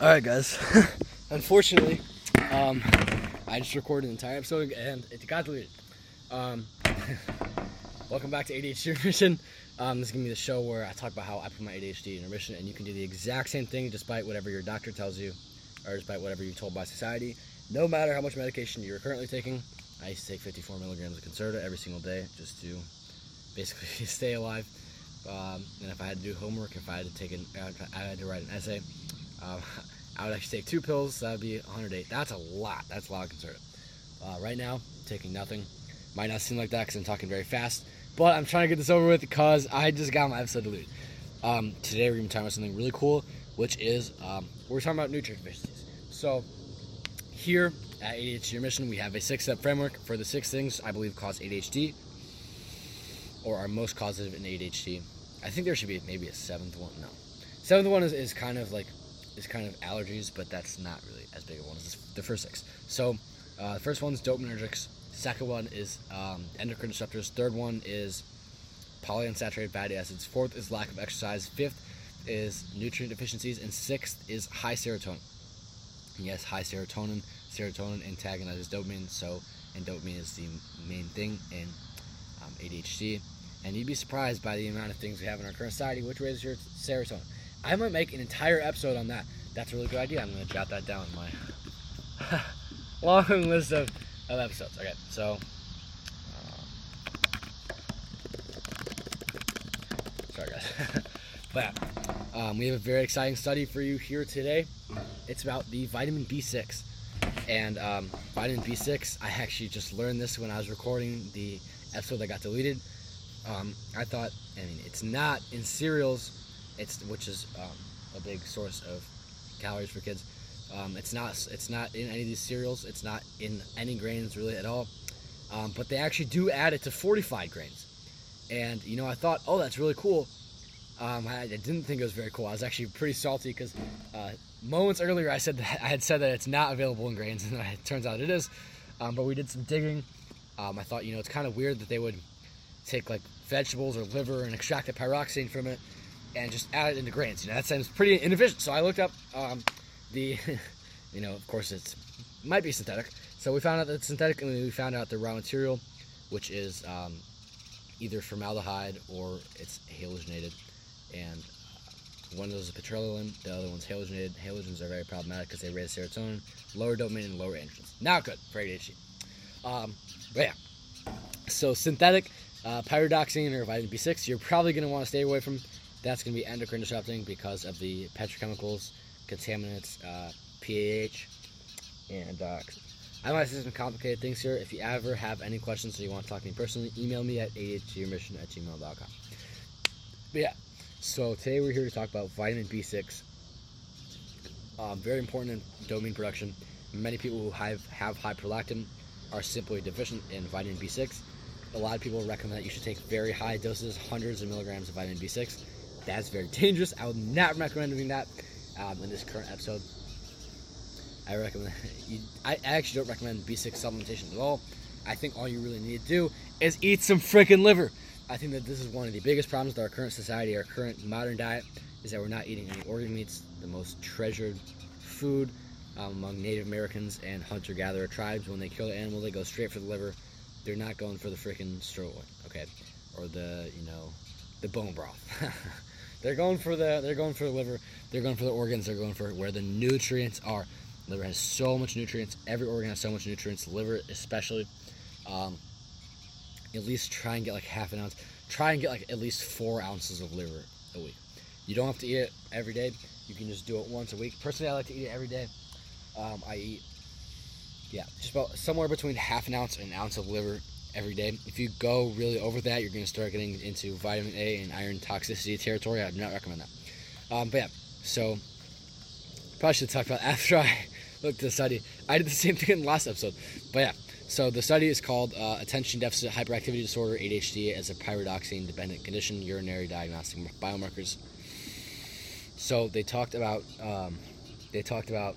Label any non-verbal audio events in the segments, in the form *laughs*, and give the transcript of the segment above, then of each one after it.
All right, guys. *laughs* Unfortunately, um, I just recorded an entire episode and it got deleted. Um, *laughs* welcome back to ADHD Remission. Um, this is gonna be the show where I talk about how I put my ADHD in remission, and you can do the exact same thing despite whatever your doctor tells you, or despite whatever you're told by society. No matter how much medication you're currently taking, I used to take 54 milligrams of Concerta every single day just to basically *laughs* stay alive. Um, and if I had to do homework, if I had to take an, I had to write an essay, um, *laughs* I would actually take two pills. That would be 108. That's a lot. That's a lot of Concerta. Uh, right now, taking nothing. Might not seem like that because I'm talking very fast, but I'm trying to get this over with because I just got my episode deleted. Um, today we're going to be talking about something really cool, which is um, we're talking about nutrient deficiencies. So here at ADHD Remission, we have a six-step framework for the six things I believe cause ADHD or are most causative in ADHD. I think there should be maybe a seventh one. No, seventh one is, is kind of like is kind of allergies, but that's not really as big a one as the first six. So uh, the first one is dopaminergics. Second one is um, endocrine disruptors. Third one is polyunsaturated fatty acids. Fourth is lack of exercise. Fifth is nutrient deficiencies, and sixth is high serotonin. Yes, high serotonin. Serotonin antagonizes dopamine, so and dopamine is the main thing in um, ADHD. And you'd be surprised by the amount of things we have in our current society, which raises your serotonin. I might make an entire episode on that. That's a really good idea. I'm going to jot that down in my *laughs* long list of, of episodes. Okay, so. Uh, sorry, guys. *laughs* but um, we have a very exciting study for you here today. It's about the vitamin B6. And um, vitamin B6, I actually just learned this when I was recording the episode that got deleted. Um, I thought, I mean, it's not in cereals it's which is um, a big source of calories for kids. Um, it's not it's not in any of these cereals. It's not in any grains really at all. Um, but they actually do add it to fortified grains. And you know, I thought, oh, that's really cool. Um, I, I, didn't think it was very cool. I was actually pretty salty because uh, moments earlier I said that *laughs* I had said that it's not available in grains, and *laughs* it turns out it is. Um, but we did some digging. Um, I thought, you know, it's kind of weird that they would take like vegetables or liver and extract the pyridoxine from it and just add it into grains. You know, that sounds pretty inefficient. So I looked up um, the, *laughs* you know, of course it's might be synthetic. So we found out that it's synthetic, and we found out the raw material, which is um, either formaldehyde or it's halogenated. And uh, one of those is petroleum, the other one's halogenated. Halogens are very problematic because they raise serotonin, lower dopamine, and lower androgens. Not good for ADHD. Um, but yeah, so synthetic uh, pyridoxine or vitamin B6, you're probably going to want to stay away from that's going to be endocrine disrupting because of the petrochemicals, contaminants, uh, PAH, and uh, I might say some complicated things here. If you ever have any questions or you want to talk to me personally, email me at adhdremission at gmail.com. But yeah, so today we're here to talk about vitamin B6. Um, very important in dopamine production. Many people who have, have high prolactin are simply deficient in vitamin B6. A lot of people recommend that you should take very high doses, hundreds of milligrams of vitamin B6 that's very dangerous. I would not recommend doing that um, in this current episode. I recommend. *laughs* You, I actually don't recommend B6 supplementation at all. I think all you really need to do is eat some freaking liver. I think that this is one of the biggest problems with our current society, our current modern diet, is that we're not eating any organ meats, the most treasured food um, among Native Americans and hunter-gatherer tribes. When they kill the animal, they go straight for the liver. They're not going for the freaking sirloin, okay, or the you know, the bone broth. *laughs* They're going for the they're going for the liver. They're going for the organs. They're going for where the nutrients are. Liver has so much nutrients. Every organ has so much nutrients. Liver especially. Um, at least try and get like half an ounce. Try and get like at least four ounces of liver a week. You don't have to eat it every day. You can just do it once a week. Personally, I like to eat it every day. Um, I eat, yeah, just about somewhere between half an ounce and an ounce of liver every day. If you go really over that, you're going to start getting into vitamin A and iron toxicity territory. I do not recommend that. Um, but yeah, so probably should talk about *laughs* after I looked at the study. I did the same thing in the last episode. But yeah, so the study is called uh, Attention Deficit Hyperactivity Disorder (ADHD) as a pyridoxine dependent condition, urinary diagnostic biomarkers. So they talked about um, they talked about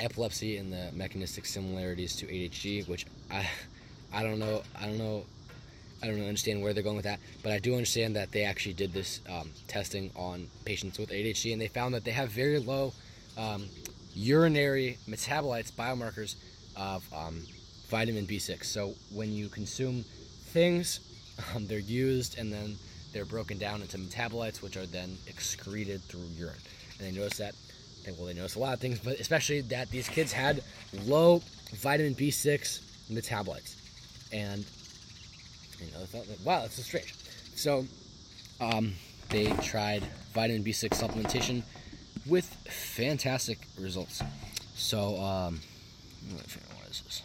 epilepsy and the mechanistic similarities to ADHD, which I I don't know I don't know I don't really understand where they're going with that, but I do understand that they actually did this um, testing on patients with ADHD, and they found that they have very low um, urinary metabolites, biomarkers of um, vitamin B6. So when you consume things, um, they're used and then they're broken down into metabolites, which are then excreted through urine. And they noticed that. Well, they noticed a lot of things, but especially that these kids had low vitamin B6 metabolites, and you know, thought, wow, that's so strange. So, um, they tried vitamin B6 supplementation with fantastic results. So, um, what is this?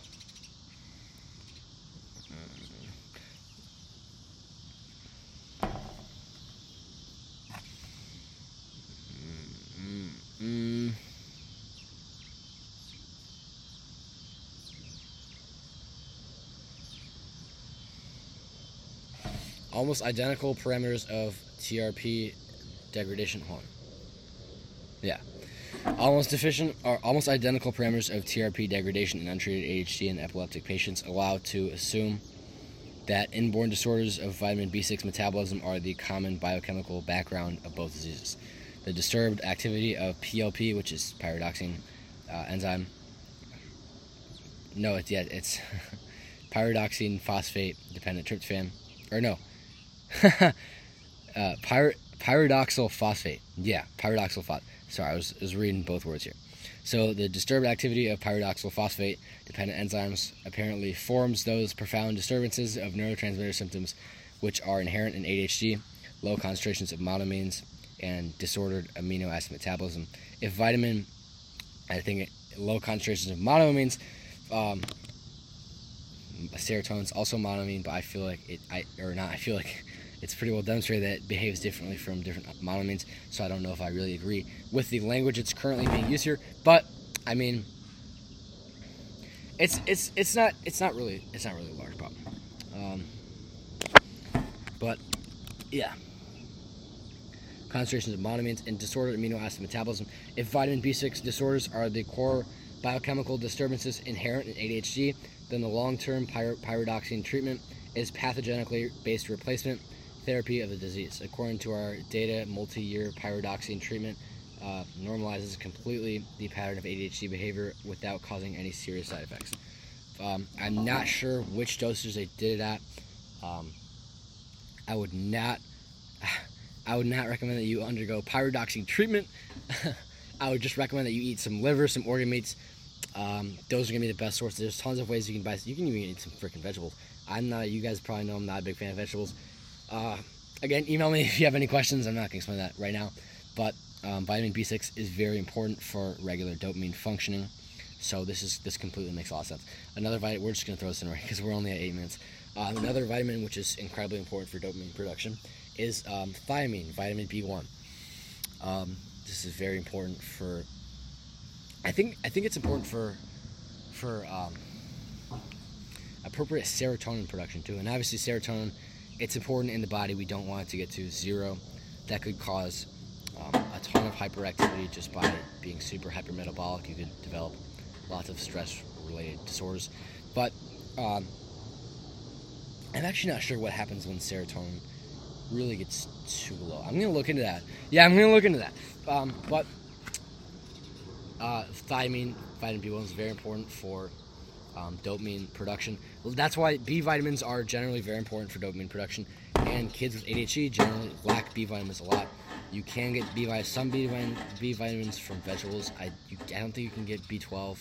Almost identical parameters of TRP degradation hormone. Yeah. Almost deficient or almost identical parameters of TRP degradation in untreated ADHD and epileptic patients allow to assume that inborn disorders of vitamin B6 metabolism are the common biochemical background of both diseases the disturbed activity of PLP, which is pyridoxine uh, enzyme. No, it's yeah, it's *laughs* pyridoxine phosphate dependent tryptophan, or no, *laughs* uh, pyr- pyridoxal phosphate. Yeah, pyridoxal phosphate. Sorry, I was, I was reading both words here. So the disturbed activity of pyridoxal phosphate dependent enzymes apparently forms those profound disturbances of neurotransmitter symptoms which are inherent in ADHD, low concentrations of monoamines, and disordered amino acid metabolism. If vitamin, I think low concentrations of monoamines, um, serotonin is also monoamine, but I feel like it, I or not, I feel like it's pretty well demonstrated that it behaves differently from different monoamines. So I don't know if I really agree with the language that's currently being used here, but I mean, it's it's it's not it's not really it's not really a large problem. Um, but yeah concentrations of monoamines, and disordered amino acid metabolism. If vitamin B6 disorders are the core biochemical disturbances inherent in ADHD, then the long-term pyr- pyridoxine treatment is pathogenically based replacement therapy of the disease. According to our data, multi-year pyridoxine treatment uh, normalizes completely the pattern of ADHD behavior without causing any serious side effects. Um, I'm not sure which dosage they did it at. Um, I would not. *sighs* I would not recommend that you undergo pyridoxine treatment. *laughs* I would just recommend that you eat some liver, some organ meats. Um, those are gonna be the best sources. There's tons of ways you can buy. You can even eat some freaking vegetables. I'm not. You guys probably know I'm not a big fan of vegetables. Uh, again, email me *laughs* if you have any questions. I'm not gonna explain that right now, but um, vitamin B6 is very important for regular dopamine functioning. So this is this completely makes a lot of sense. Another vitamin. We're just gonna throw this in right because we're only at eight minutes. Uh, another vitamin which is incredibly important for dopamine production is um, thiamine, vitamin B1. Um, this is very important for. I think I think it's important for for um, appropriate serotonin production too, and obviously serotonin, it's important in the body. We don't want it to get to zero. That could cause um, a ton of hyperactivity just by being super hypermetabolic. You could develop lots of stress-related disorders, but um, I'm actually not sure what happens when serotonin really gets too low. I'm gonna look into that. Yeah, I'm gonna look into that. Um, but uh, thiamine, vitamin B1 is very important for um, dopamine production. That's why B vitamins are generally very important for dopamine production. And kids with ADHD generally lack B vitamins a lot. You can get B vitamins, some B, B vitamins from vegetables. I, you, I don't think you can get B12.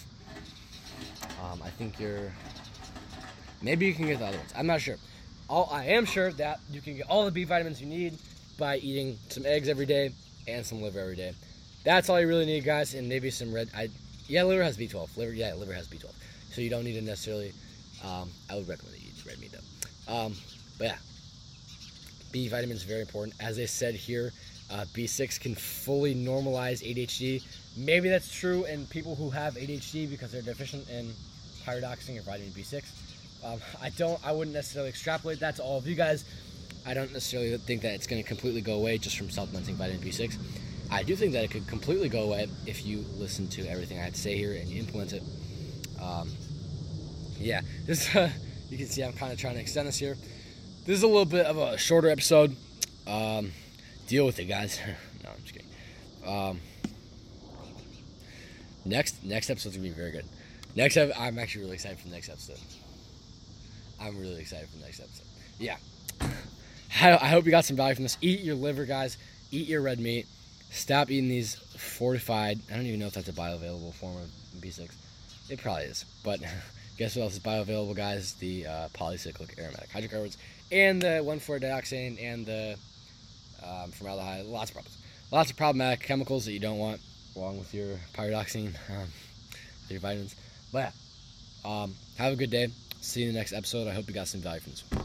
Um, I think you're. Maybe you can get the other ones. I'm not sure all, I am sure that you can get all the B vitamins you need by eating some eggs every day and some liver every day. That's all you really need, guys, and maybe some red. I yeah, liver has B12. Liver, yeah, liver has B12. So you don't need to necessarily. Um, I would recommend that you eat red meat though. Um, but yeah, B vitamins is very important. As I said here, uh, B6 can fully normalize ADHD. Maybe that's true in people who have ADHD because they're deficient in pyridoxine or vitamin B6. Um, I don't. I wouldn't necessarily extrapolate that to all of you guys. I don't necessarily think that it's going to completely go away just from supplementing vitamin B6. I do think that it could completely go away if you listen to everything I had to say here and you implement it. Um, yeah, this uh, *laughs* you can see I'm kind of trying to extend this here, this is a little bit of a shorter episode. Um, deal with it, guys. *laughs* no, I'm just kidding. Um, next next episode's gonna be very good. Next, I'm actually really excited for the next episode. I'm really excited for the next episode. Yeah. *laughs* I I hope you got some value from this. Eat your liver, guys. Eat your red meat. Stop eating these fortified. I don't even know if that's a bioavailable form of B6. It probably is. But guess what else is bioavailable, guys? The uh, polycyclic aromatic hydrocarbons and the 1,4-dioxane and the um, formaldehyde. Lots of problems. Lots of problematic chemicals that you don't want, along with your pyridoxine, *laughs* um, your vitamins. But yeah, um, have a good day. See you in the next episode. I hope you got some value from this one.